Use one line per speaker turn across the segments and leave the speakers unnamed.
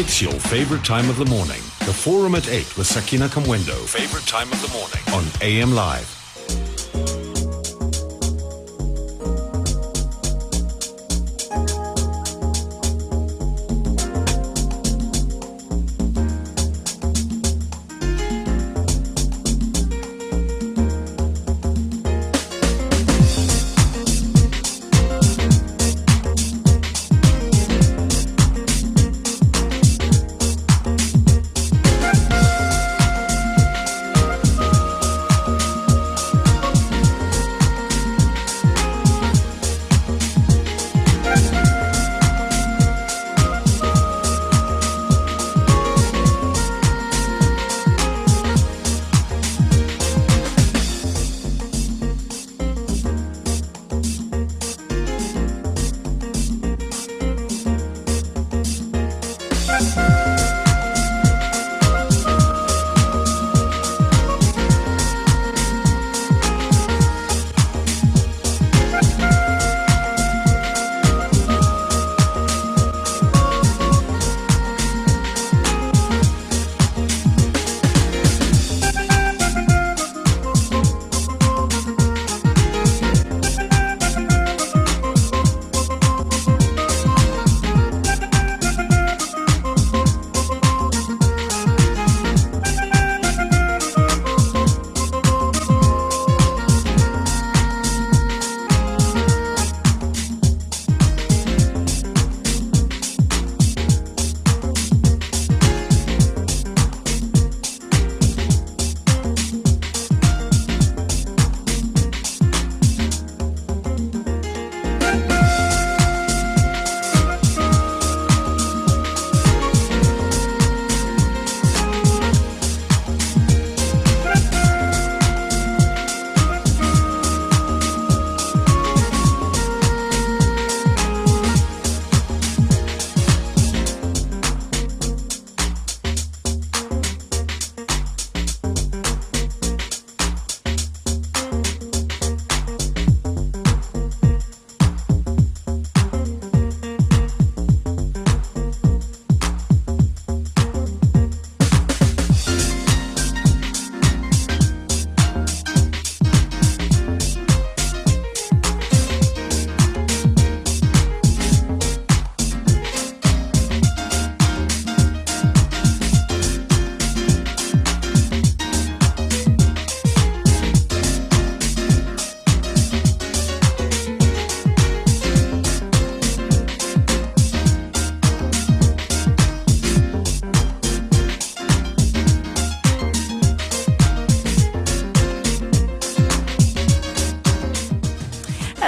It's your favorite time of the morning. The Forum at 8 with Sakina Kamwendo. Favorite time of the morning on AM Live.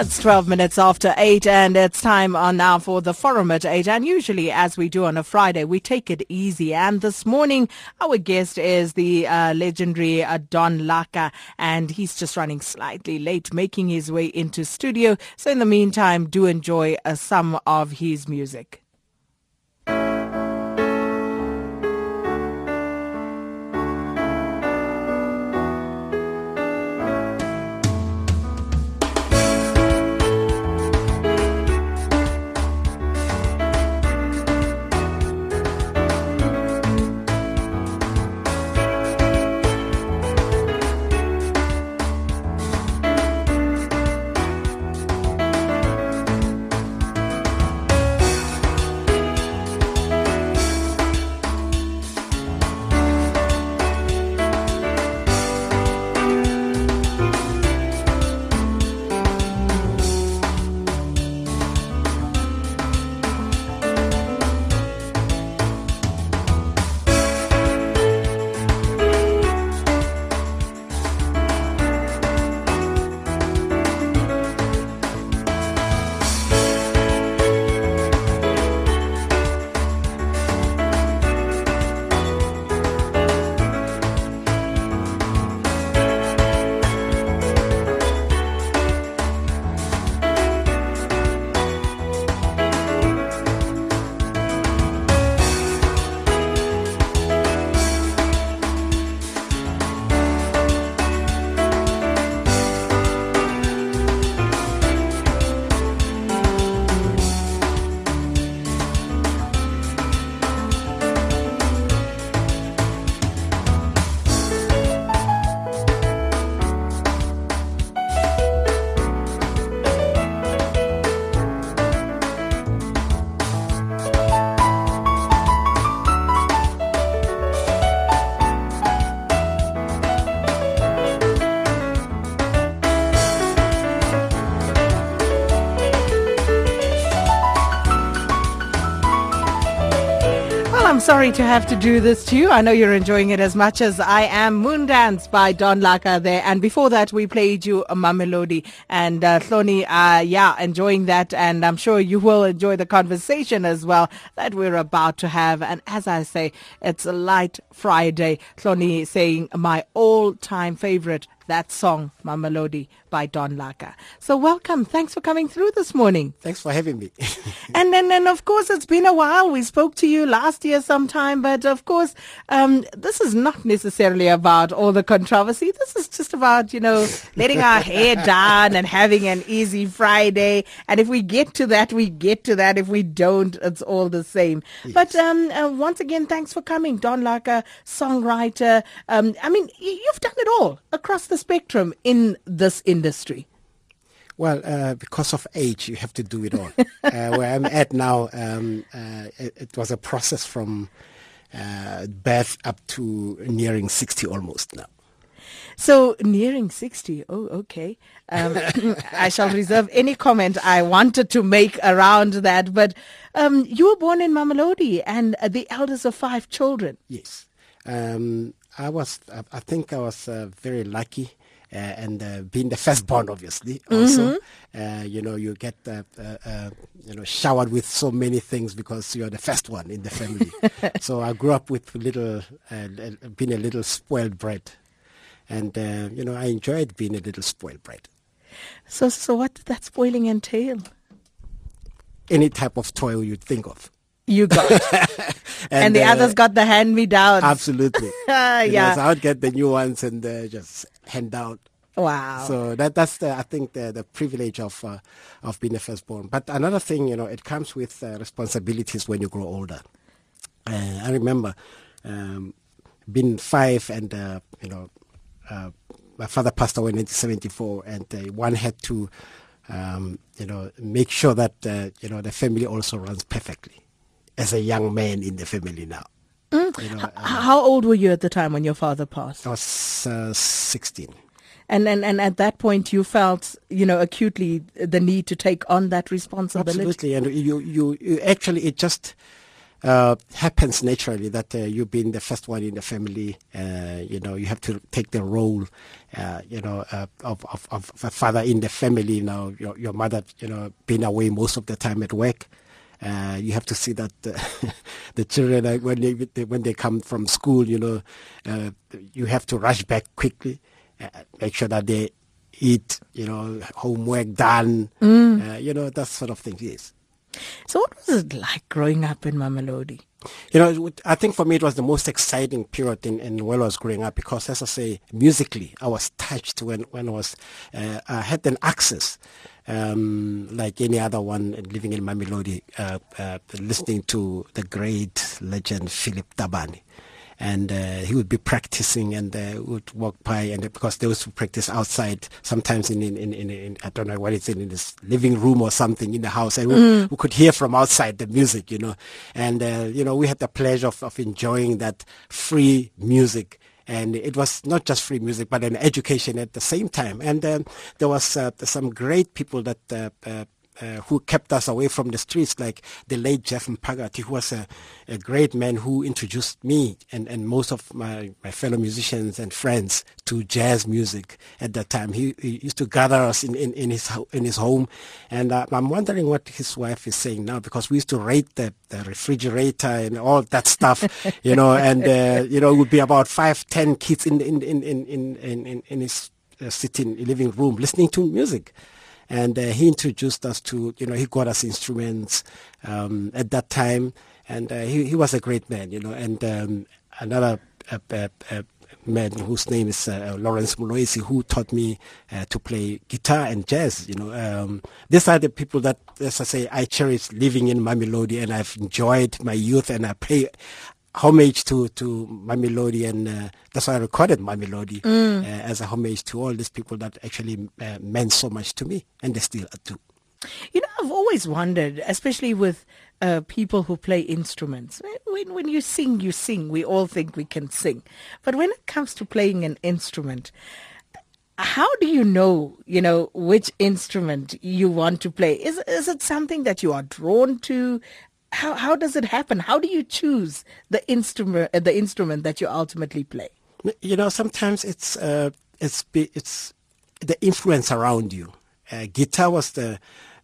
It's 12 minutes after 8 and it's time on now for the forum at 8 and usually as we do on a Friday we take it easy. And this morning our guest is the uh, legendary uh, Don Laka and he's just running slightly late making his way into studio. So in the meantime do enjoy uh, some of his music. Sorry to have to do this to you. I know you're enjoying it as much as I am. Moondance by Don Laka there. And before that, we played you a Mamelodi. And uh, Hloni, uh, yeah, enjoying that. And I'm sure you will enjoy the conversation as well that we're about to have. And as I say, it's a light Friday. Hloni saying my all-time favorite that song, Mamelodi by Don Laka. So welcome. Thanks for coming through this morning.
Thanks for having me.
and then, and of course, it's been a while. We spoke to you last year sometime, but of course, um, this is not necessarily about all the controversy. This is just about, you know, letting our hair down and having an easy Friday. And if we get to that, we get to that. If we don't, it's all the same. Yes. But um, uh, once again, thanks for coming. Don Laka, songwriter. Um, I mean, you've done it all across the spectrum in this industry?
Well, uh, because of age, you have to do it all. uh, where I'm at now, um, uh, it, it, was a process from uh, birth up to nearing 60 almost now.
So nearing 60. Oh, okay. Um, I shall reserve any comment I wanted to make around that. But um, you were born in Mamelodi and the eldest of five children.
Yes. Um, I was, I think I was uh, very lucky. Uh, and uh, being the firstborn, obviously, also, mm-hmm. uh, you know, you get, uh, uh, uh, you know, showered with so many things because you're the first one in the family. so I grew up with little, being a little spoiled brat, and you know, I enjoyed being a little spoiled brat.
So, so what did that spoiling entail?
Any type of toy you'd think of.
You got. and, and, the uh, others got the hand me down.
Absolutely. yeah. Know, so I would get the new ones and uh, just hand out.
Wow.
So that that's the I think the the privilege of uh, of being a firstborn. But another thing, you know, it comes with uh, responsibilities when you grow older. Uh, I remember um, being five, and uh, you know, my father passed away in 1974, and one had to. Um, you know, make sure that you know the family also runs perfectly as a young man in the family now.
Mm. You know, um, How old were you at the time when your father passed?
I was uh, 16.
And, and and at that point, you felt, you know, acutely the need to take on that responsibility.
Absolutely, and you you, you actually it just uh, happens naturally that uh, you being the first one in the family, uh, you know, you have to take the role, uh, you know, uh, of, of, of a father in the family. You know, your, your mother, you know, being away most of the time at work. Uh, you have to see that uh, the children, uh, when they when they come from school, you know, uh, you have to rush back quickly, uh, make sure that they eat, you know, homework done, mm. Uh, you know, that sort of thing. Yes.
So, what was it like growing up in Mamelodi?
You know, I think for me it was the most exciting period in, in when I was growing up because, as I say, musically I was touched when when I was uh, I had an access um, like any other one living in Mamelodi, uh, uh, listening to the great legend Philip Tabane and uh, he would be practicing and uh, would walk by and because those who practice outside sometimes in in, in, in, I don't know what it's in, in his living room or something in the house and mm. we, we, could hear from outside the music you know and uh, you know we had the pleasure of, of enjoying that free music and it was not just free music but an education at the same time. And um, there was uh, some great people that uh, who kept us away from the streets, like the late Jeff Mpagati, who was a, a great man who introduced me and, and most of my, my fellow musicians and friends to jazz music at that time. He, he used to gather us in, in, in, his, in his home. And uh, I'm wondering what his wife is saying now, because we used to rate the, the refrigerator and all that stuff, you know, and, uh, you know, it would be about five, ten kids in, in, in, in, in, in, in his uh, sitting living room listening to music and uh, he introduced us to, you know, he got us instruments um, at that time, and uh, he, he was a great man, you know, and um, another uh, man whose name is uh, Lawrence Muloisi, who taught me uh, to play guitar and jazz. You know, um, these are the people that, as I say, I cherish living in Mamelodi, and I've enjoyed my youth, and I pay homage to to Mamelodi and uh, that's why I recorded Mamelodi mm. uh, as a homage to all these people that actually uh, meant so much to me, and they still do.
You know, I've always wondered, especially with uh, people who play instruments. When, when you sing, you sing. We all think we can sing. But when it comes to playing an instrument, how do you know, you know, which instrument you want to play? Is, is it something that you are drawn to? How how does it happen? How do you choose the instrument uh, the instrument that you ultimately play?
You know, sometimes it's uh, it's it's the influence around you. Uh, guitar was the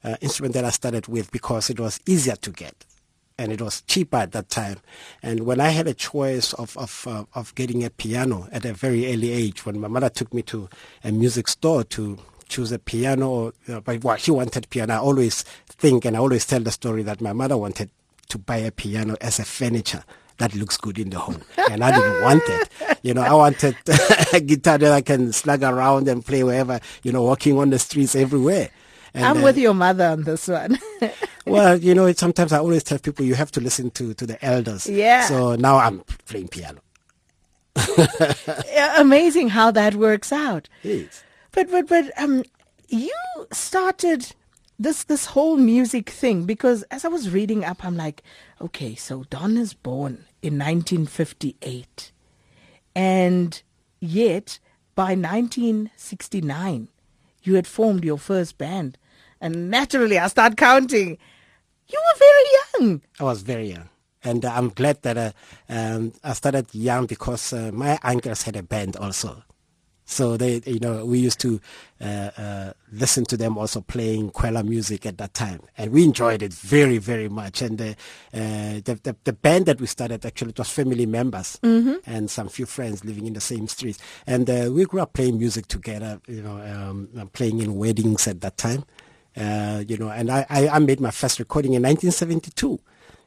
uh, instrument that I started with because it was easier to get and it was cheaper at that time. And when I had a choice of of uh, of getting a piano at a very early age, when my mother took me to a music store to choose a piano, or, you know, but well, she wanted piano. I always think and I always tell the story that my mother wanted to buy a piano as a furniture that looks good in the home. And I didn't want it. You know, I wanted a guitar that I can slug around and play wherever, you know, walking on the streets everywhere.
And, I'm uh, with your mother on this one.
well, you know, it, sometimes I always tell people you have to listen to, to the elders.
Yeah.
So now I'm playing piano.
Amazing how that works out.
Yes.
But but but um, you started this this whole music thing because as I was reading up, I'm like, okay, so Don is born in 1958, and yet by 1969, you had formed your first band. And naturally, I start counting. You were very young.
I was very young. And uh, I'm glad that uh, um, I started young because uh, my uncles had a band also. So they, you know, we used to uh, uh, listen to them also playing Kwela music at that time, and we enjoyed it very, very much. And uh, the, the, the band that we started actually it was family members mm-hmm. and some few friends living in the same streets, and uh, we grew up playing music together. You know, um, playing in weddings at that time. Uh, you know, and I, I, I made my first recording in 1972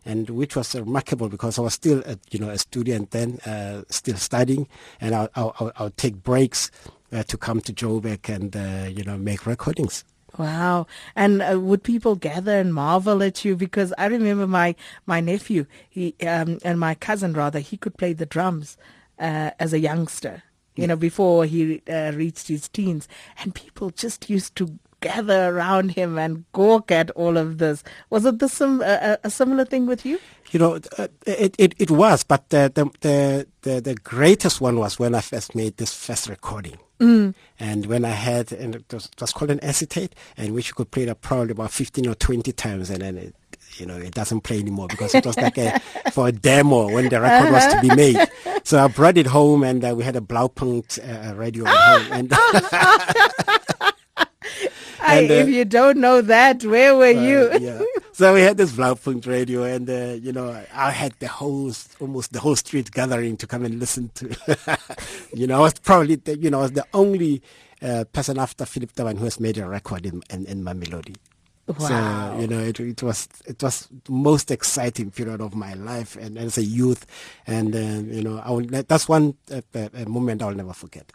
and which was remarkable because I was still, a, you know, a student then, uh, still studying, and I'll, I'll, I'll take breaks uh, to come to Joburg and uh, you know make recordings.
Wow! And uh, would people gather and marvel at you? Because I remember my my nephew, he um, and my cousin rather, he could play the drums uh, as a youngster. You know, before he uh, reached his teens, and people just used to gather around him and gawk at all of this. Was it the sim- uh, a similar thing with you?
You know, uh, it, it, it was, but the, the, the, the, greatest one was when I first made this first recording. Mm. And when I had, and it was, it was called an acetate, and which you could play it probably about 15 or 20 times, and then it, you know, it doesn't play anymore because it was like a, for a demo when the record was to be made. So I brought it home and uh, we had a Blaupunkt uh, radio at home. And
and, uh, if you don't know that, where were uh, you?
yeah. So we had this Blaupunkt radio, and uh, you know, I had the whole, almost the whole street gathering to come and listen to. you know, I was probably, the, you know, I was the only uh, person after Philip Tabane who has made a record in in, in Mamelodi.
Wow.
So you know, it, it was it was the most exciting period of my life, and as a youth, and uh, you know, I will, that's one uh, moment I'll never forget.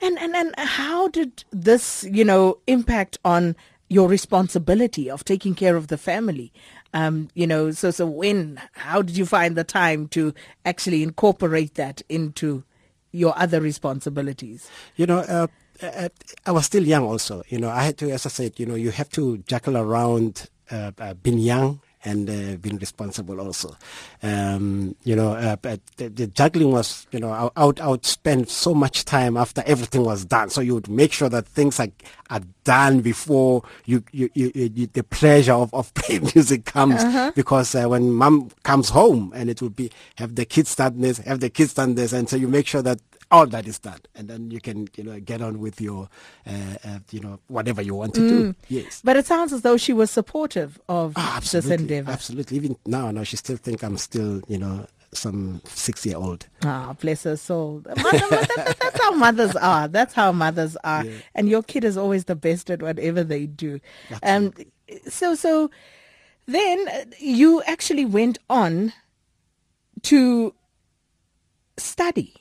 And, and, and how did this, you know, impact on your responsibility of taking care of the family? Um, you know, so, so when, how did you find the time to actually incorporate that into your other responsibilities?
You know, uh, I was still young also. You know, I had to, as I said, you know, you have to juggle around uh, uh, being young and uh, being responsible also. Um, you know, uh, the, the, juggling was, you know, I, would, I would spend so much time after everything was done. So you would make sure that things are, are done before you, you, you, you the pleasure of, of playing music comes. Uh-huh. Because uh, when mom comes home and it would be, have the kids done this, have the kids done this. And so you make sure that all that is done, and then you can you know get on with your uh, uh, you know whatever you want to mm. do. Yes,
but it sounds as though she was supportive of oh, this endeavor.
Absolutely, even now, now she still think I'm still you know some six year old.
Ah, bless her soul. Mother, that, that's how mothers are. That's how mothers are. Yeah. And your kid is always the best at whatever they do. Um, so so then you actually went on to study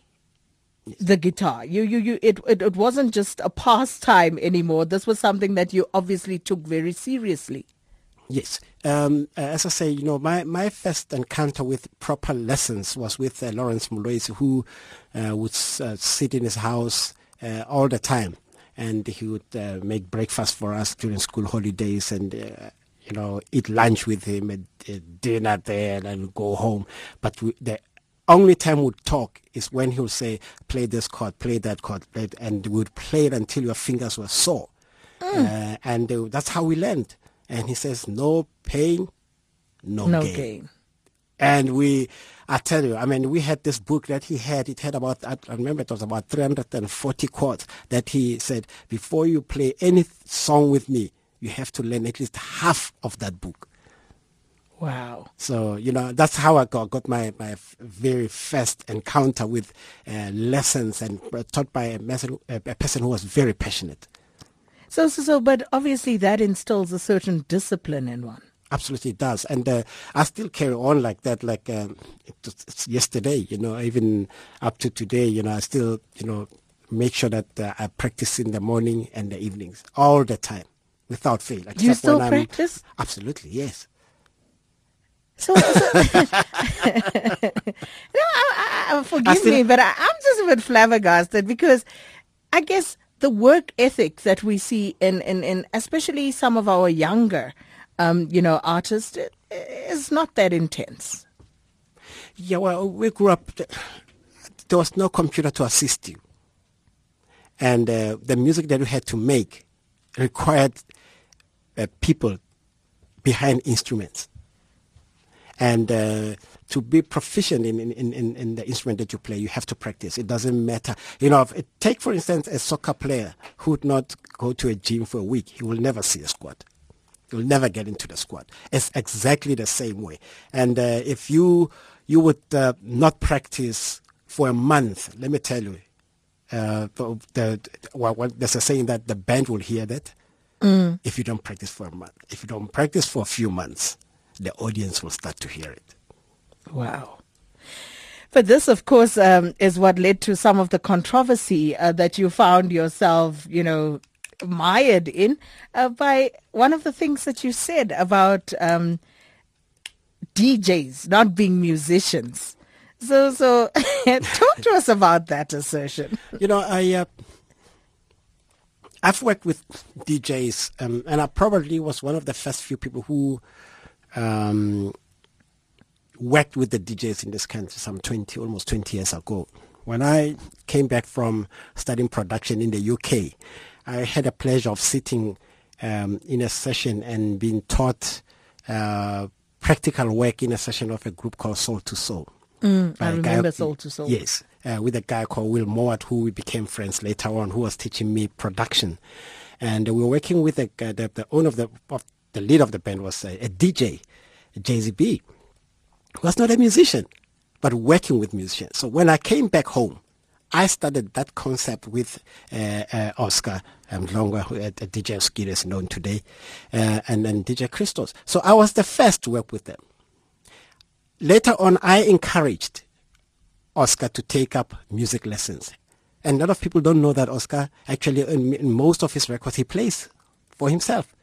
the guitar. You, you, you. It, it, it wasn't just a pastime anymore. This was something that you obviously took very seriously.
Yes. Um, uh, as I say, you know, my, my first encounter with proper lessons was with uh, Lawrence Muloisi, who uh, would uh, sit in his house uh, all the time, and he would uh, make breakfast for us during school holidays, and you know, eat lunch with him and dinner there, and go home. But we, the only time we'd talk is when he would say, play this chord, play that chord, play and we would play it until your fingers were sore. Mm. Uh, and uh, that's how we learned. And he says, no pain, no,
No
gain.
gain.
And we, I tell you, I mean, we had this book that he had. It had about, I remember it was about 340 chords that he said, before you play any song with me, you have to learn at least half of that book.
Wow.
So, you know, that's how I got, got my, my very first encounter with uh, lessons and taught by a, person, a a person who was very passionate.
So, so, so, but obviously that instills a certain discipline in one.
Absolutely it does. And uh, I still carry on like that, like um, yesterday, you know, even up to today, you know, I still, you know, make sure that uh, I practice in the morning and the evenings all the time without fail.
Do you still practice?
Absolutely, yes.
So, so no, I, I, I, forgive
still-
me, but I, I'm just a bit flabbergasted because I guess the work ethic that we see in, in, in especially some of our younger, um, you know, artists is not that intense.
Yeah, well, we grew up, there was no computer to assist you. And uh, the music that we had to make required uh, people behind instruments. And uh, to be proficient in, in, in, in the instrument that you play, you have to practice. It doesn't matter. You know, if, take for instance a soccer player who would not go to a gym for a week, he will never see a squad. He will never get into the squad. It's exactly the same way. And uh, if you you would uh, not practice for a month, let me tell you, uh, the, the, well, well, there's a saying that the band will hear that if you don't practice for a month. If you don't practice for a few months, the audience will start to hear it.
Wow. But this, of course, um, is what led to some of the controversy uh, that you found yourself, you know, mired in uh, by one of the things that you said about um, DJs not being musicians. So, so talk to us about that assertion.
You know, I uh, I've worked with DJs, um, and I probably was one of the first few people who um, worked with the DJs in this country some 20, almost 20 years ago. When I came back from studying production in the UK, I had the pleasure of sitting um, in a session and being taught uh, practical work in a session of a group called Soul II Soul. by
I
a guy-
remember Soul II Soul.
Yes, uh, with a guy called Will Mowat, who we became friends later on, who was teaching me production. And we were working with the, the, the owner of the, of the lead of the band was a, a DJ, Jazzie B, was not a musician, but working with musicians. So when I came back home, I started that concept with uh, uh, Oscar um, Longa, who, uh, DJ Skid is known today, uh, and then DJ Christos. So I was the first to work with them. Later on, I encouraged Oscar to take up music lessons. And a lot of people don't know that Oscar actually, in, in most of his records, he plays for himself.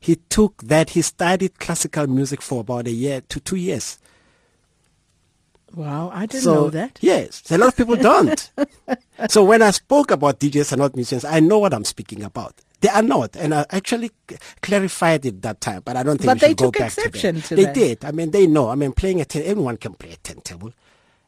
He took that, he studied classical music for about a year to two years.
Wow, I didn't
so,
know that.
Yes, a lot of people don't. so when I spoke about DJs are not musicians, I know what I'm speaking about. They are not, and I actually clarified it that time. But I don't think
But
we should
they
go
took
back
exception
to
to
that. they
that.
did. I mean, they know. I mean, playing a ten, everyone can play a turntable.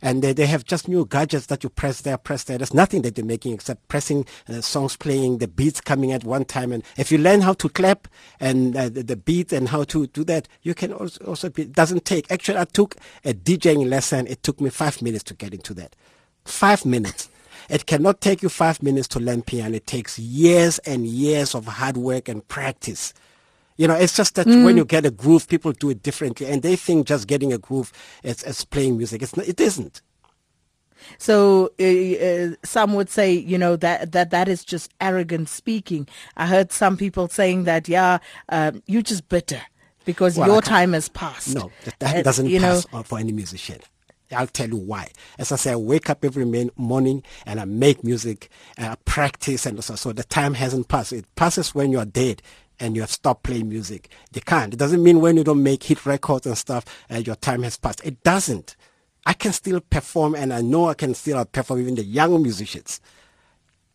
And they, they have just new gadgets that you press there, press there. There's nothing that they're making except pressing uh, songs playing, the beats coming at one time. And if you learn how to clap and uh, the, the beat and how to do that, you can also, also be, it doesn't take. Actually, I took a DJing lesson. It took me five minutes to get into that. Five minutes. It cannot take you five minutes to learn piano. It takes years and years of hard work and practice. You know, it's just that when you get a groove, people do it differently, and they think just getting a groove is, is playing music. It's not, it isn't.
So uh, uh, some would say, you know, that that that is just arrogant speaking. I heard some people saying that, yeah, um, you're just bitter because
Well,
your time has passed.
No, that, that
Uh,
doesn't
you
pass on for any musician. I'll tell you why. As I say, I wake up every man- morning and I make music, and I practice, and so, so the time hasn't passed. It passes when you're dead and you have stopped playing music. They can't. It doesn't mean when you don't make hit records and stuff, uh, your time has passed. It doesn't. I can still perform, and I know I can still perform even the young musicians.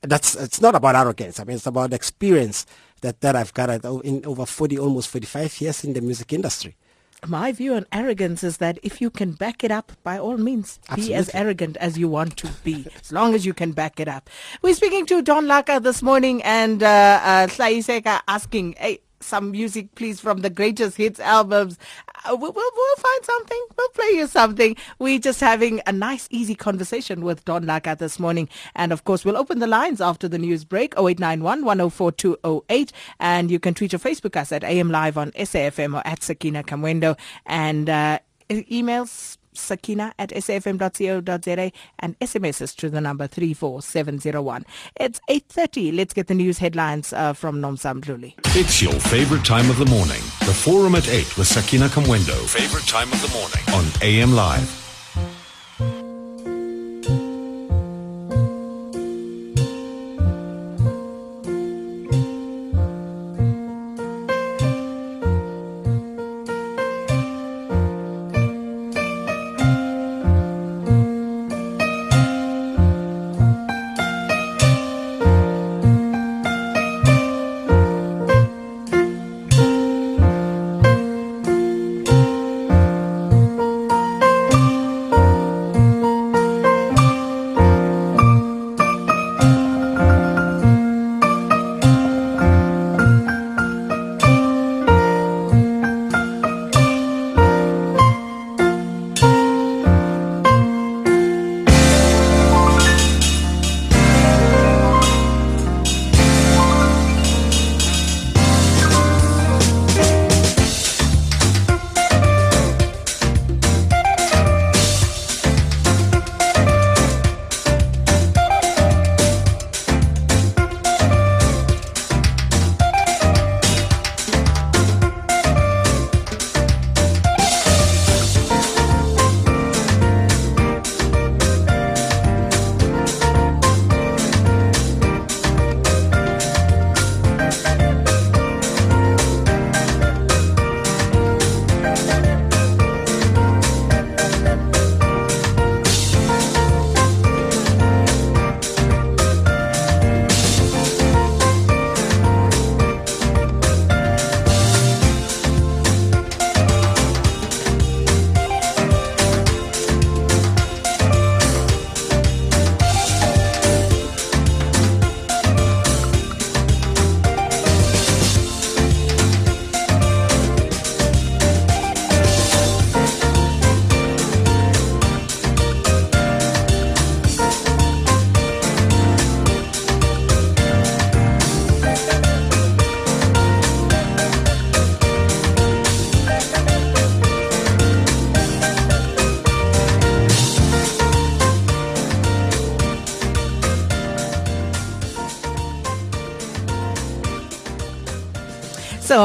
That's it's not about arrogance. I mean, it's about experience that, that I've got in over 40, almost 45 years in the music industry.
My view on arrogance is that if you can back it up, by all means, be as arrogant as you want to be, as long as you can back it up. We're speaking to Don Laka this morning and uh, uh, Slaiseka asking, hey, some music, please, from the greatest hits albums. Uh, we'll, we'll, we'll, find something. We'll play you something. We're just having a nice, easy conversation with Don Laka this morning. And of course, we'll open the lines after the news break 0891 104 208. And you can tweet or Facebook us at AM Live on SAFM or at Sakina Kamwendo. And uh, emails sakina at safm.co.za and SMSs to the number 34701. It's 8.30. Let's get the news headlines uh, from Nomzam Mdluli.
It's your favorite time of the morning. The Forum at 8 with Sakina Kamwendo. Favorite time of the morning on AM Live.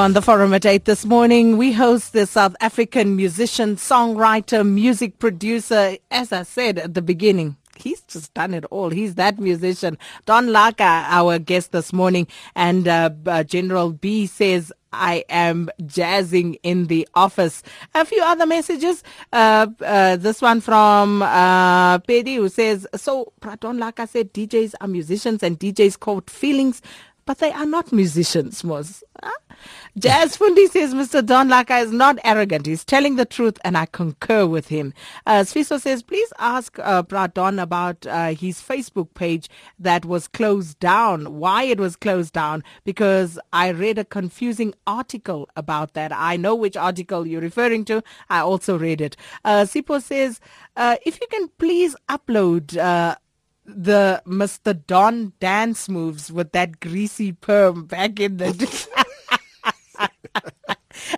On the forum at 8 this morning, we host the South African musician, songwriter, music producer. As I said at the beginning, he's just done it all. He's that musician. Don Laka, our guest this morning, and uh, uh, General B says, I am jazzing in the office. A few other messages. Uh, uh, this one from uh, Pedi who says, so Don Laka said DJs are musicians and DJs caught feelings but they are not musicians, Mos. Huh? Jazz Fundi says Mr. Don Laka is not arrogant. He's telling the truth, and I concur with him. Uh, says, please ask uh, Don about uh, his Facebook page that was closed down. Why it was closed down? Because I read a confusing article about that. I know which article you're referring to. I also read it. Uh, Sipo says, uh, if you can please upload uh, the Mr. Don dance moves with that greasy perm back in the.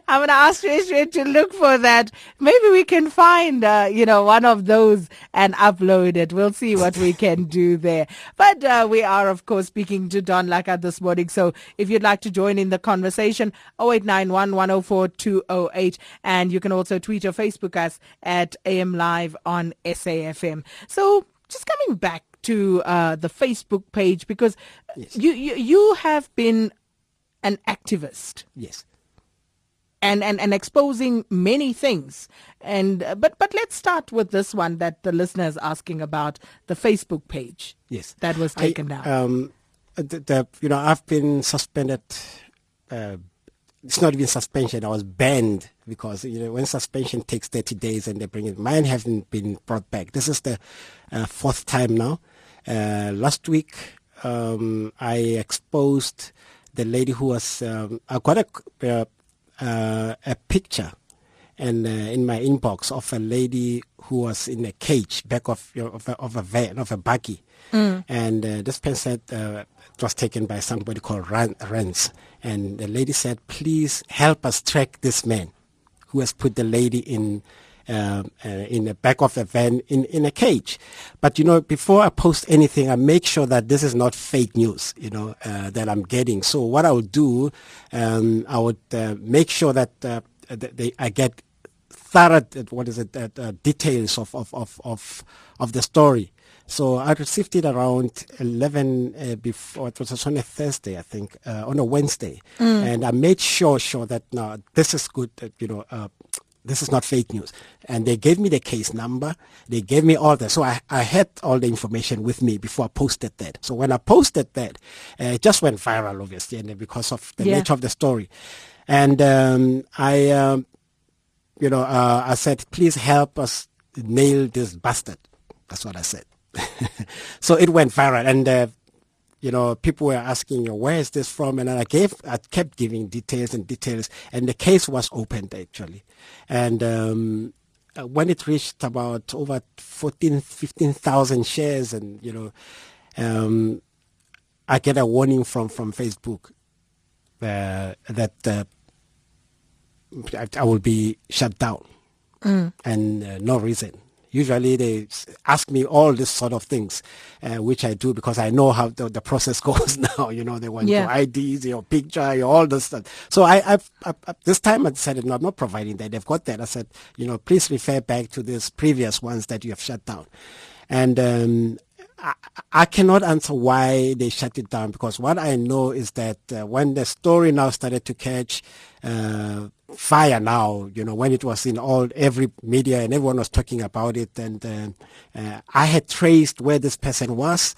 I'm going to ask Reshre to look for that. Maybe we can find, uh, you know, one of those and upload it. We'll see what we can do there. But uh, we are, of course, speaking to Don Laka this morning. So if you'd like to join in the conversation, 0891 104 208. And you can also tweet or Facebook us at AM Live on SAFM. So just coming back to uh, the Facebook page because yes. you, you you have been an activist.
Yes.
And, and, and exposing many things. And uh, but but let's start with this one that the listener is asking about the Facebook page.
Yes,
that was taken
I,
down.
Um, the, the, you know I've been suspended uh, it's not even suspension. I was banned because you know when suspension takes 30 days and they bring it. Mine haven't been brought back. This is the uh, fourth time now. Uh, last week um, I exposed the lady who was, um, I got a, uh, uh, a picture and uh, in my inbox of a lady who was in a cage back of of a, of a van of a buggy, mm. and uh, this person said uh, it was taken by somebody called Rance, and the lady said, "Please help us track this man who has put the lady in." Uh, uh, in the back of the van in, in a cage. But, you know, before I post anything, I make sure that this is not fake news, you know, uh, that I'm getting. So what I would do, um, I would uh, make sure that uh, they, I get thorough, what is it, uh, details of, of, of, of, of the story. So I received it around 11 uh, before, it was on a Thursday, I think, uh, on a Wednesday. Mm. And I made sure, sure that, no, this is good, that, you know, uh, this is not fake news. And they gave me the case number. They gave me all that. So I, I had all the information with me before I posted that. So when I posted that, uh, it just went viral, obviously, and because of the yeah. nature of the story. And um, I um, you know, uh, I said, please help us nail this bastard. That's what I said. so it went viral, and uh, you know, people were asking, where is this from? And I gave, I kept giving details and details, and the case was opened actually. And um, uh, when it reached about over 14, 15,000 shares, and you know, um, I get a warning from from Facebook uh, that uh, I, I will be shut down mm. and uh, no reason. Usually they ask me all this sort of things, uh, which I do because I know how the, the process goes now. You know, they want yeah. your IDs, your picture, your all this stuff. So I, I've, I, this time I decided, no, I'm not providing that. They've got that. I said, you know, please refer back to these previous ones that you have shut down. And um, I, I, cannot answer why they shut it down because what I know is that uh, when the story now started to catch uh, fire now, you know, when it was in all every media and everyone was talking about it, and uh, uh I had traced where this person was.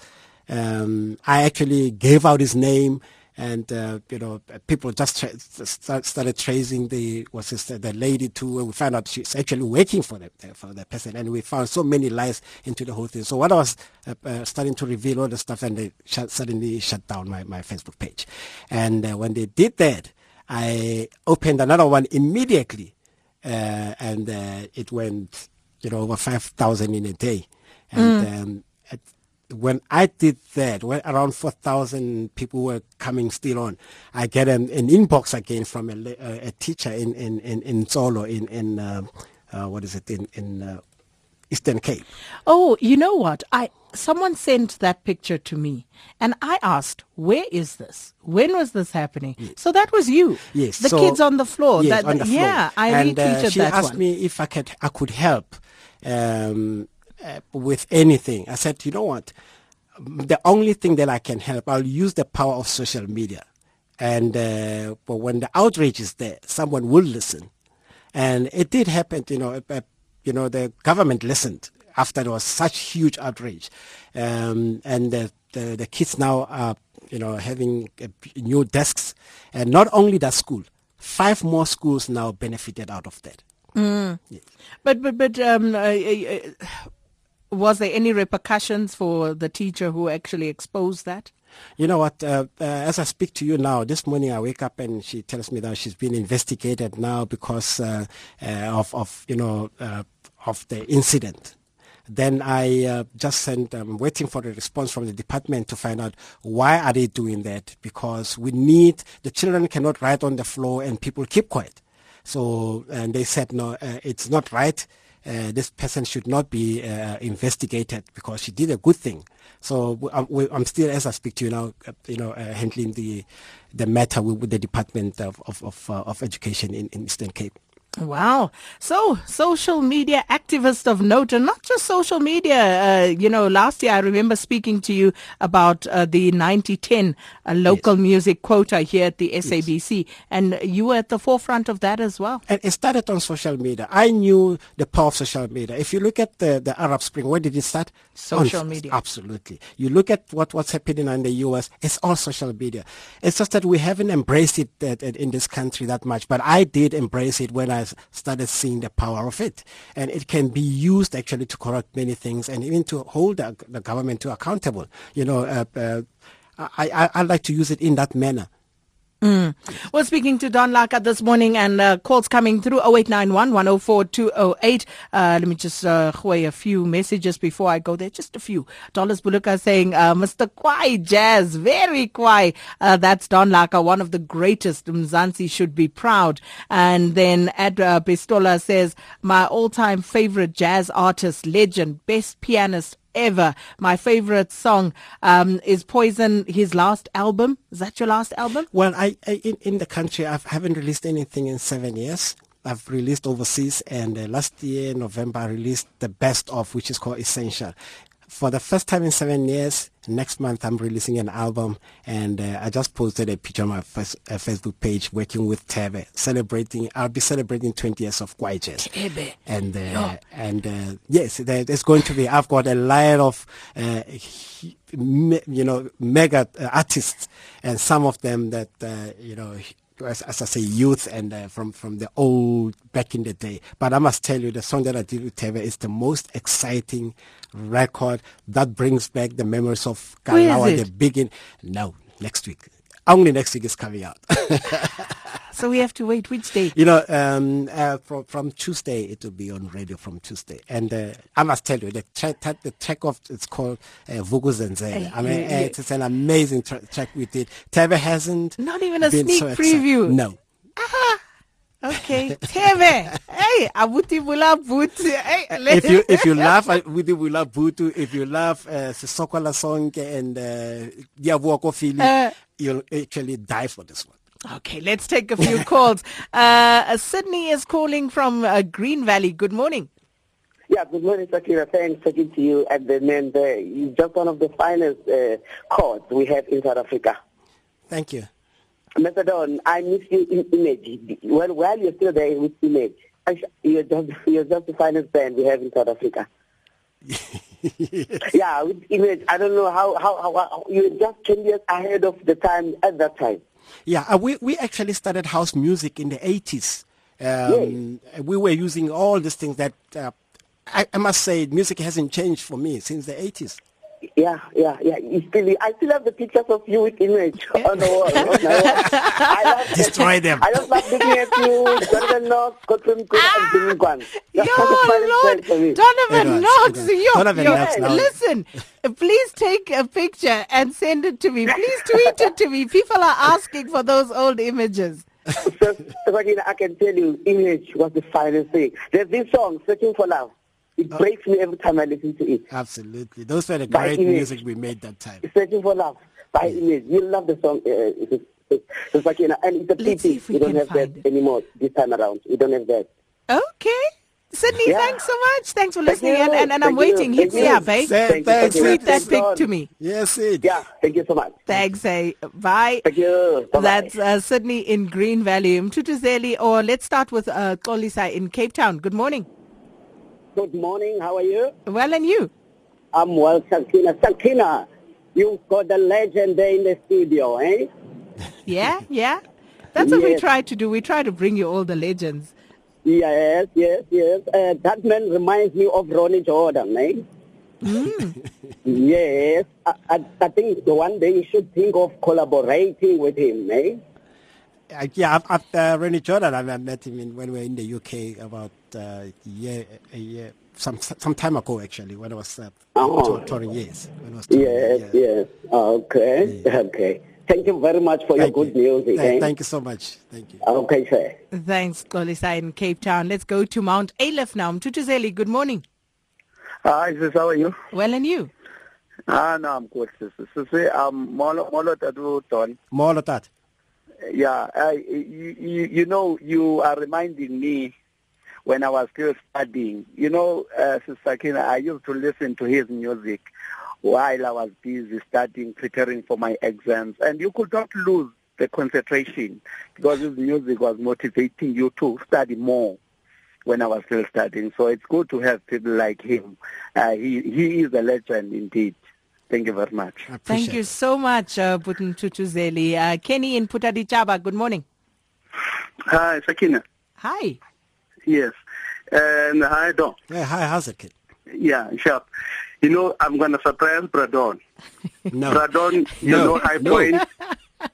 Um, I actually gave out his name and uh, you know people just tra- start, started tracing the was this, the lady too and we found out she's actually working for the for the person. And we found so many lies into the whole thing. So what I was uh, uh, starting to reveal all the stuff and they sh- suddenly shut down my, my Facebook page. And uh, when they did that I opened another one immediately uh, and uh, it went you know over 5,000 in a day and mm. um, when I did that, when around 4,000 people were coming still on, I get an, an inbox again from a, a, a, teacher in, in, in, in Solo, in, in uh, uh, what is it, in, in uh, Eastern Cape.
Oh, you know what? I Someone sent that picture to me and I asked, where is this? When was this happening? Yes. So that was you.
Yes.
The
so,
kids on the floor.
Yes,
that,
on the floor.
Yeah, I
and,
retweeted
uh, she
that
asked
one.
me if I could, I could help. Um, uh, with anything. I said, you know what? The only thing that I can help, I'll use the power of social media. And uh, but when the outrage is there, someone will listen. And it did happen, you know, you know, the government listened after there was such huge outrage. Um, and the, the, the, kids now are, you know, having uh, new desks. And not only that school, five more schools now benefited out of that.
Mm. Yes. But, but, but, um, uh, uh, was there any repercussions for the teacher who actually exposed that?
You know what? Uh, uh, as I speak to you now, this morning I wake up and she tells me that she's been investigated now because uh, uh of, of you know uh, of the incident. Then I uh, just sent. I'm waiting for a response from the department to find out why are they doing that because we need the children cannot write on the floor and people keep quiet. So and they said no, it's not right uh, this person should not be uh, investigated because she did a good thing. So I'm, I'm, still, as I speak to you now, uh, you know, uh, handling the the matter with, with the Department of of, of, uh, of Education in, in Eastern Cape.
Wow. So, social media activist of note, and not just social media. Uh, you know, last year I remember speaking to you about uh, the 90-10 uh, local yes. music quota here at the SABC, yes. and you were at the forefront of that as well.
And it started on social media. I knew the power of social media. If you look at the, the Arab Spring, where did it start?
Social on, media.
Absolutely. You look at what, what's happening in the U.S., it's all social media. It's just that we haven't embraced it that, in this country that much, but I did embrace it when I started seeing the power of it. And it can be used actually to correct many things and even to hold the, the government to accountable. You know, uh, uh, I, I, I like to use it in that manner.
Mm. We're speaking to Don Laka this morning and uh, calls coming through 0891 104 208. Uh, let me just uh, a few messages before I go there. Just a few. Dollars Buluka saying, uh, Mr. Kwaai Jazz, very Kwaai. Uh, that's Don Laka, one of the greatest. Mzansi should be proud. And then Ed uh, Pistola says, my all-time favorite jazz artist, legend, best pianist ever. My favorite song um, is Poison, his last album. Is that your last album?
Well, I, I in, in the country, I haven't released anything in seven years. I've released overseas, and uh, last year, November, I released the best of, which is called Essential for the first time in seven years, next month I'm releasing an album, and uh, I just posted a picture on my first, uh, Facebook page working with Thebe, celebrating. I'll be celebrating 20 years of Kwaijas.
Thebe.
And uh, and uh, yes, there's going to be. I've got a line of uh, you know mega uh, artists, and some of them that you know as, as I say, youth and uh, from from the old back in the day. But I must tell you, the song that I did with Thebe is the most exciting record that brings back the memories of Kalawa, the begin. No, next week. Only next week is coming out.
so we have to wait which day?
You know, um, uh, from, from Tuesday it will be on radio from Tuesday, and uh, I must tell you the track, the track of it's called uh, Vuguzenzele. I mean, it's, it's an amazing tra- track we did. Thebe hasn't
not even a sneak so preview.
No.
Aha. Okay, Thebe. hey, abuti bula butu. Hey,
if you if you laugh abuti bula butu, if you laugh uh, Sisokola song and uh, Diabua Kofili, uh, you'll actually die for this one.
Okay, let's take a few calls. Uh, Sydney is calling from uh, Green Valley. Good morning.
Yeah, good morning, Sakina. Thanks talking to you at the name there. You're just one of the finest uh, courts we have in South Africa.
Thank you.
Mr. Don, I miss you in image. Well, while you're still there with image, you're just, you're just the finest band we have in South Africa. Yeah, with image. I don't know how, how, how, how you're just 10 years ahead of the time at that time.
Yeah, uh, we, we actually started house music in the 80s. Um, yes. We were using all these things that uh, I, I must say music hasn't changed for me since the 80s.
Yeah, yeah, yeah. You still, I still have the pictures of you with image on the wall. I
love, Destroy them.
I just love looking at you, Jonathan Knox, Kotrim Kun, ah! and Jimmy Kwan.
Yo, Lord, Donovan Knox, yo, Donovan yo, Knox listen, please take a picture and send it to me. Please tweet it to me. People are asking for those old images.
so, so, I can tell you, image was the finest thing. There's this song, Searching for Love. It uh, breaks me every time I listen to it.
Absolutely. Those were the by great image. music we made that time.
Searching for love. By yeah. image. You love the song. Uh, it's, it's, it's like, you know, and it's a pity we, don't have that it. anymore this time around. We don't have that.
Okay. Sydney, yeah. thanks so much. Thanks for listening. And, and, and I'm waiting. Hit me up, eh?
Say, thanks.
Tweet that pic to me.
Yes, it.
Yeah, thank you so much.
Thanks, eh? Bye.
Thank you. Bye-bye.
That's uh, Sydney in Green Valley. Mtutuzeli, or let's start with uh, Kolisa in Cape Town. Good morning.
Good morning. How are you?
Well, and you?
I'm well, Sakina. Sakina, you've got the legend there in the studio, eh?
Yeah, yeah. That's what yes. we try to do. We try to bring you all the legends.
Yes, yes, yes. Uh, that man reminds me of Ronny Jordan, eh?
Mm.
yes. I, I, I, think the one day you should think of collaborating with him, eh?
Uh, yeah, after Ronny Jordan, I met him in, when we were in the UK about uh, a year, a year, some some time ago actually, when I was uh, oh. touring. Yes, when I was touring,
yes, yes. Okay, yeah. okay. Thank you very much for thank your good you. music.
Thank,
eh?
thank you so much. Thank you.
Okay, sir.
Thanks, Kolisa in Cape Town. Let's go to Mount Ayliff now. Mtutuzeli, good morning.
Hi, sis, how are you?
Well, and you?
Ah, no, I'm good, sis. Sis, um, Molo, Molo Tatu Don.
Molo Tat.
Yeah, I, you, you, you know, you are reminding me when I was still studying. You know, uh, Sister I used to listen to his music while I was busy studying, preparing for my exams, and you could not lose the concentration because his music was motivating you to study more when I was still studying. So it's good to have people like him. Uh, he he is a legend indeed. Thank you very much.
Thank you so much, uh, Tutuzeli. Uh, Kenny in Phuthaditjhaba, good morning.
Hi, Sakina.
Hi.
Yes. And hi, Don.
Yeah, hi, how's it, kid?
Yeah, sure. You know, I'm going to surprise Bradon.
no.
Bradon, you no. know High no. Point.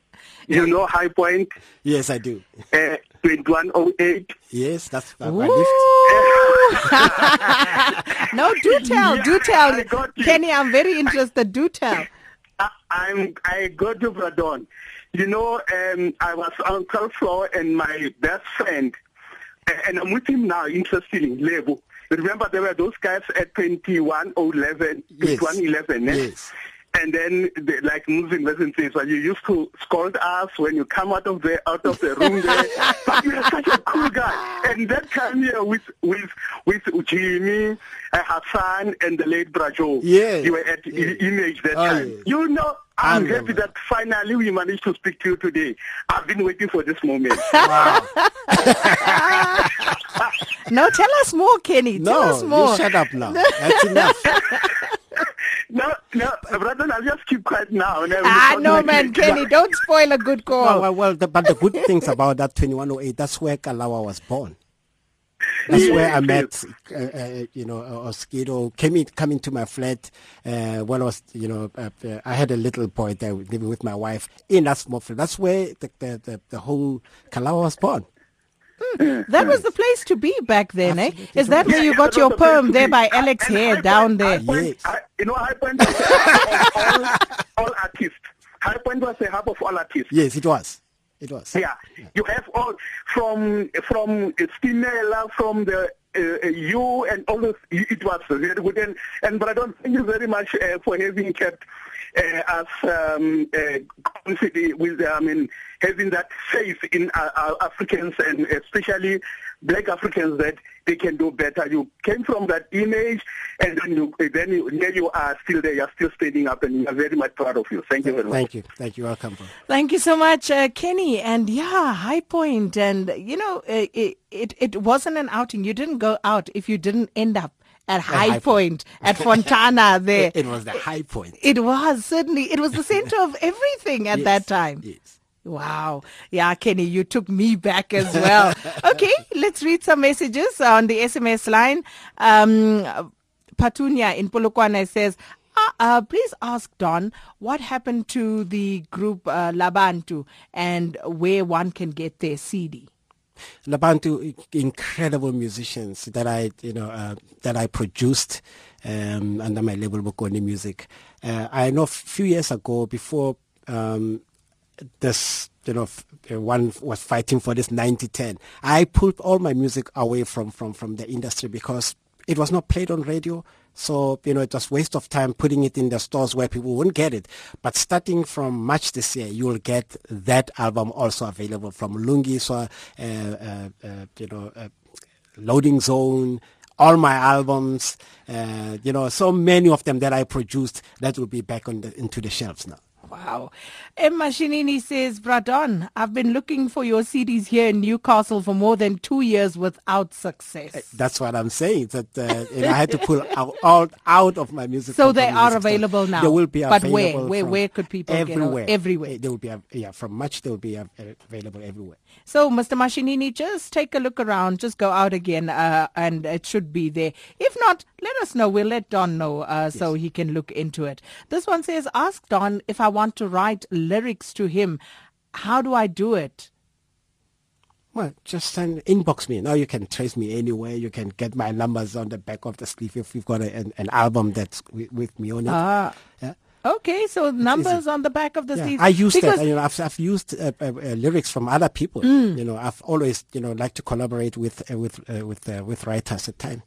You know High Point,
Yes, I do.
uh, 2108.
Yes, that's my,
Ooh.
my lift.
no, do tell, do tell.
I got you.
Kenny, I'm very interested. Do tell.
I, I'm, I go to Bradon. You know, um, I was on 12th floor and my best friend, a- and I'm with him now, interestingly, Lebo. Remember, there were those guys at 2111,
Yes.
2111, eh?
Yes.
And then, the, like Muslim lesson says, well, you used to scold us when you come out of the out of the room there. but you are such a cool guy. And that time here with with with Jimmy, uh, Hassan, and the late Brajo,
Yeah.
you were at
Yeah.
Image that
Oh,
time.
yes.
You know, I'm
remember.
happy that finally we managed to speak to you today. I've been waiting for this moment.
No, tell us more, Kenny. Tell us
No,
more.
you shut up now. That's enough.
no, no, brother, I'll just keep quiet now. I will
Ah, no, man,
this.
Kenny, don't spoil a good
well,
call.
well, well the, but the good things about that 2108, that's where Kalawa was born. That's
Yes,
where I met, uh, uh, you know, uh, Oskido came in, come into my flat uh, when I was, you know, uh, uh, I had a little boy there living with my wife in that small flat. That's where the, the, the, the whole Kalawa was born.
That was the place to be back then, eh? Is that where you
yeah,
got your
was the
perm there by Alex
And
Hare
High
down
Point-
there?
High Point-
Yes.
High- you know, High Point was the hub of all, all artists. High Point was the hub of all artists.
Yes, it was. It was.
Yeah, you have all from from Stinella, from the uh, you and all those. It was very good, and and but I don't thank you very much uh, for having kept uh, us um, uh, with. I mean, having that faith in uh, uh, Africans and especially Black Africans that they can do better. You came from that image, and then you then you, here you are still there. You're still standing up, and we are very much proud of you. Thank you very much.
Thank you. Thank you. Welcome, bro.
Thank you so much, uh, Kenny. And yeah, High Point. And, you know, uh, it, it, it wasn't an outing. You didn't go out if you didn't end up at High,
High
Point, at Fontana there.
It, it was the high point.
It was, certainly. It was the center of everything at
Yes,
that time.
Yes.
Wow. Yeah, Kenny, you took me back as well. okay, let's read some messages on the SMS line. Um, Patunia in Polokwane says, uh, uh, please ask Don what happened to the group uh, Labantu and where one can get their CD.
Labantu, incredible musicians that I, you know, uh, that I produced um, under my label Bokone Music. Uh, I know a few years ago, before um, this, you know, one was fighting for this 90-10, I pulled all my music away from, from, from the industry because it was not played on radio. So, you know, it was waste of time putting it in the stores where people wouldn't get it. But starting from March this year, you'll get that album also available from Lungi, so, uh, uh, uh, you know, uh, Loading Zone, all my albums, uh, you know, so many of them that I produced that will be back on the, into the shelves now.
Wow. Emma Shinini says, Bradon, I've been looking for your CDs here in Newcastle for more than two years without success.
That's what I'm saying. That uh, I had to pull out, out out of my music.
So they are
music store.
available now.
They will be
But where?
available.
Where-
from
where could people get a-
everywhere?
everywhere?
They will be yeah from March. They will be available everywhere.
So, Mr. Mashinini, just take a look around. Just go out again, uh, and it should be there. If not, let us know. We'll let Don know uh, so he can look into it. This one says, ask Don if I want to write lyrics to him. How do I do it?
Well, just send inbox me. Now you can trace me anywhere. You can get my numbers on the back of the sleeve if you've got a, an, an album that's with, with me on it.
Ah.
yeah.
Okay, so numbers on the back of the
Yeah,
sleeve.
I used
because
that. You know, I've, I've used uh, uh, uh, lyrics from other people.
Mm.
You know, I've always you know like to collaborate with uh, with uh, with uh, with writers at time.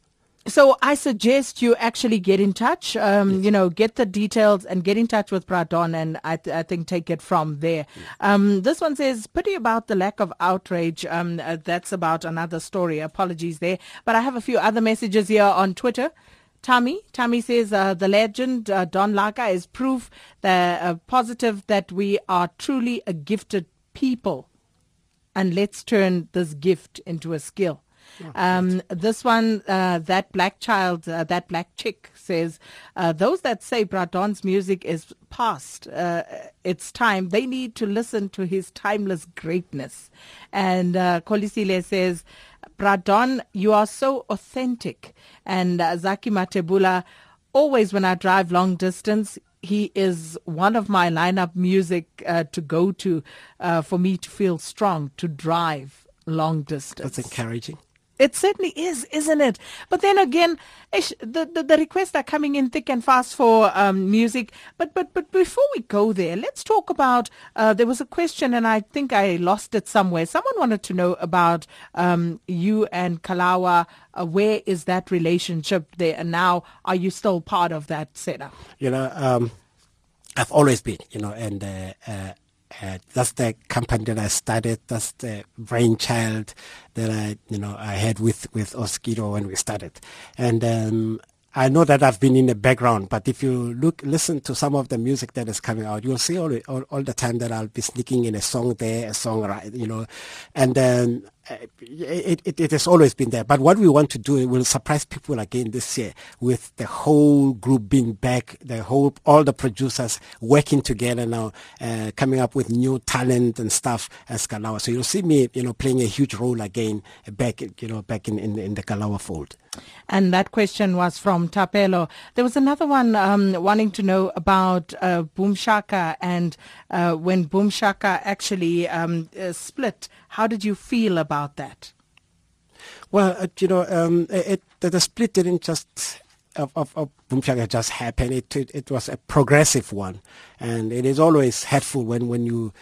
So I suggest you actually get in touch, um, you know, get the details and get in touch with Pradon and I, th- I think take it from there. Um, this one says, pity about the lack of outrage. Um, uh, that's about another story. Apologies there. But I have a few other messages here on Twitter. Tommy, Tommy says uh, the legend uh, Don Laka is proof that uh, positive that we are truly a gifted people and let's turn this gift into a skill. Um, this one, uh, that black child, uh, that black chick says, uh, those that say Bradon's music is past, uh, it's time. They need to listen to his timeless greatness. And uh, Kolisile says, Bradon, you are so authentic. And uh, Zaki Matebula, always when I drive long distance, he is one of my lineup music uh, to go to uh, for me to feel strong to drive long distance.
That's encouraging.
It certainly is, isn't it? But then again, ish, the, the, the requests are coming in thick and fast for um, music. But but but before we go there, let's talk about. Uh, there was a question, and I think I lost it somewhere. Someone wanted to know about um, you and Kalawa. Uh, where is that relationship there? And now, are you still part of that setup?
You know, um, I've always been. You know, and. Uh, uh, that's the company that I started. That's the brainchild that I, you know, I had with with Oskido when we started. And um, I know that I've been in the background, but if you look, listen to some of the music that is coming out, you'll see all, all, all the time that I'll be sneaking in a song there, a song, right, you know, and then uh, it, it, it, has always been there. But what we want to do, will surprise people again this year with the whole group being back, the whole, all the producers working together now, uh, coming up with new talent and stuff as Kalawa. So you'll see me, you know, playing a huge role again back, you know, back in, in, in the Kalawa fold.
And that question was from Tapelo. There was another one um, wanting to know about uh, and uh, when Boom Shaka actually um, uh, split. How did you feel about that?
Well, uh, you know, um, it, the split didn't just of, of, of Boom Shaka just happen. It, it, it was a progressive one, and it is always helpful when when you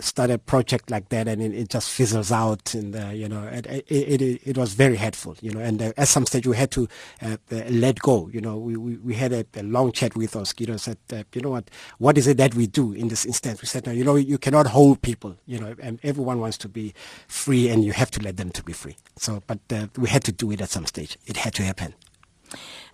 start a project like that and it, it just fizzles out and uh, you know it, it, it, it, was very helpful you know and uh, at some stage we had to uh, uh, let go you know we, we, we had a, a long chat with Oskido said uh, you know what? What is it that we do in this instance? We said no, you know you cannot hold people you know and everyone wants to be free and you have to let them to be free. So but we had to do it at some stage. It had to happen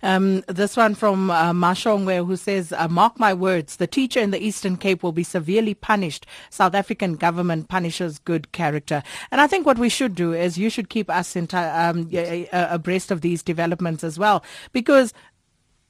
um, this one from uh, Mashongwe who says, uh, mark my words, the teacher in the Eastern Cape will be severely punished. South African government punishes good character. And I think what we should do is you should keep us in t- um, abreast of these developments as well. Because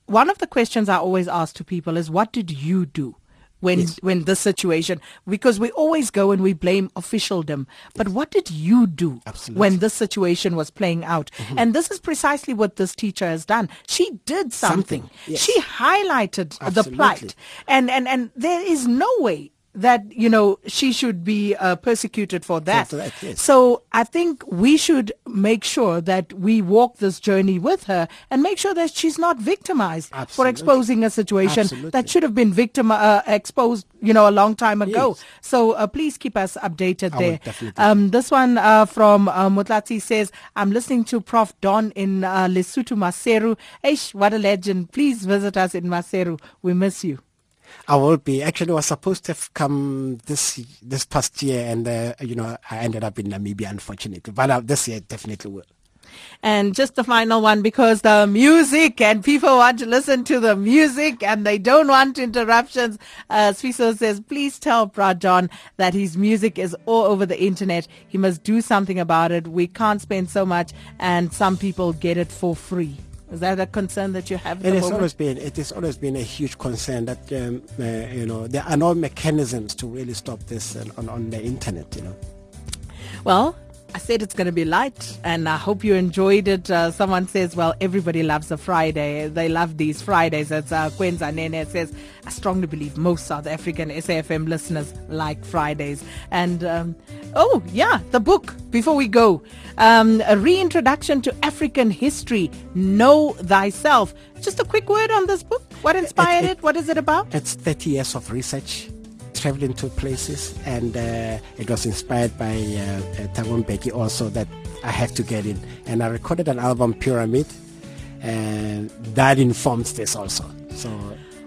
one of the questions I always ask to people is, what did you do? When yes. when this situation because we always go and we blame officialdom but yes. what did you do
Absolutely.
when this situation was playing out mm-hmm. and this is precisely what this teacher has done she did something, something. Yes. she highlighted Absolutely. the plight and and and there is no way that you know she should be uh, persecuted for that. yes. So I think we should make sure that we walk this journey with her and make sure that she's not victimized Absolutely. for exposing a situation Absolutely. that should have been victim uh, exposed, you know, a long time ago. Yes. So uh, please keep us updated I there. Um, this one uh, from uh, Mutlati says, "I'm listening to Prof Don in uh, Lesotho Maseru. Eish, what a legend! Please visit us in Maseru. We miss you."
I will be. Actually, was supposed to have come this this past year, and uh, you know, I ended up in Namibia, unfortunately. But uh, this year, definitely will.
And just the final one because the music and people want to listen to the music and they don't want interruptions. Uh, Sfiso says, please tell Brad John that his music is all over the internet. He must do something about it. We can't spend so much and some people get it for free. Is that a concern that you have?
It has moment? always been. It has always been a huge concern that um, uh, you know there are no mechanisms to really stop this on, on the internet. You know.
Well, I said it's going to be light, and I hope you enjoyed it. Uh, someone says, well, everybody loves a Friday. They love these Fridays. It's uh, Kwenza Nene says, I strongly believe most South African SAFM listeners like Fridays. And, um, oh, yeah, the book, before we go, um, a reintroduction to African history, Know Thyself. Just a quick word on this book. What inspired it, it, it? What is it about?
It's 30 years of research traveling to places, and uh, it was inspired by uh, uh Becky also that I have to get in. And I recorded an album, Pyramid, and that informs this also. So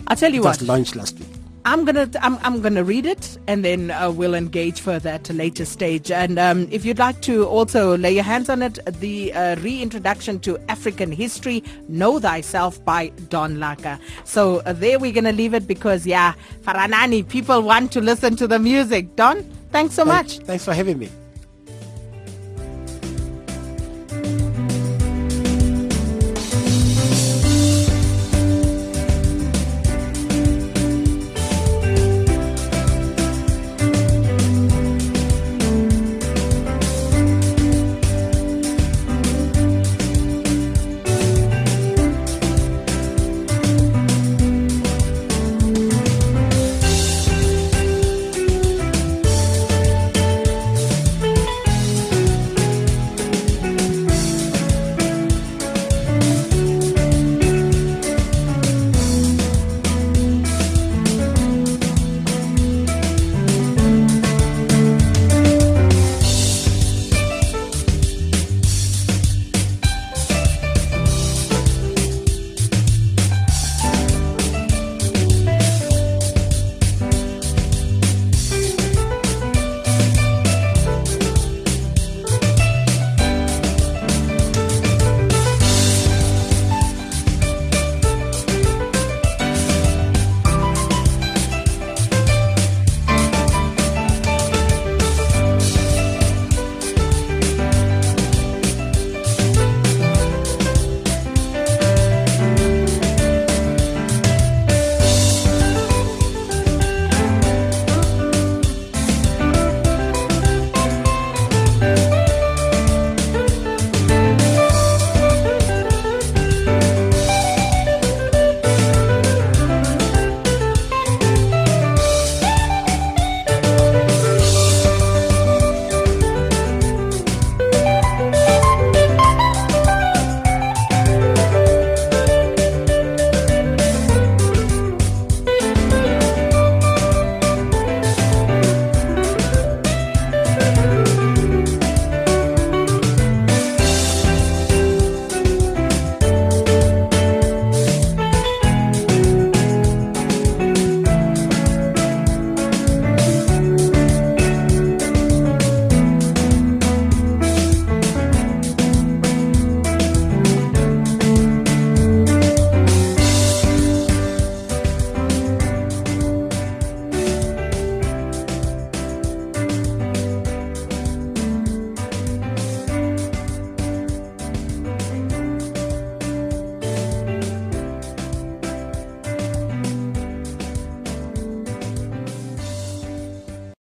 I'll tell you
it
what.
was launched last week.
I'm gonna I'm, I'm gonna read it and then uh, we'll engage further at a later stage. And um, if you'd like to also lay your hands on it, the uh, reintroduction to African history, Know Thyself by Don Laka. So uh, there we're gonna leave it because yeah, Faranani, people want to listen to the music. Don, thanks so much.
Thanks for having me.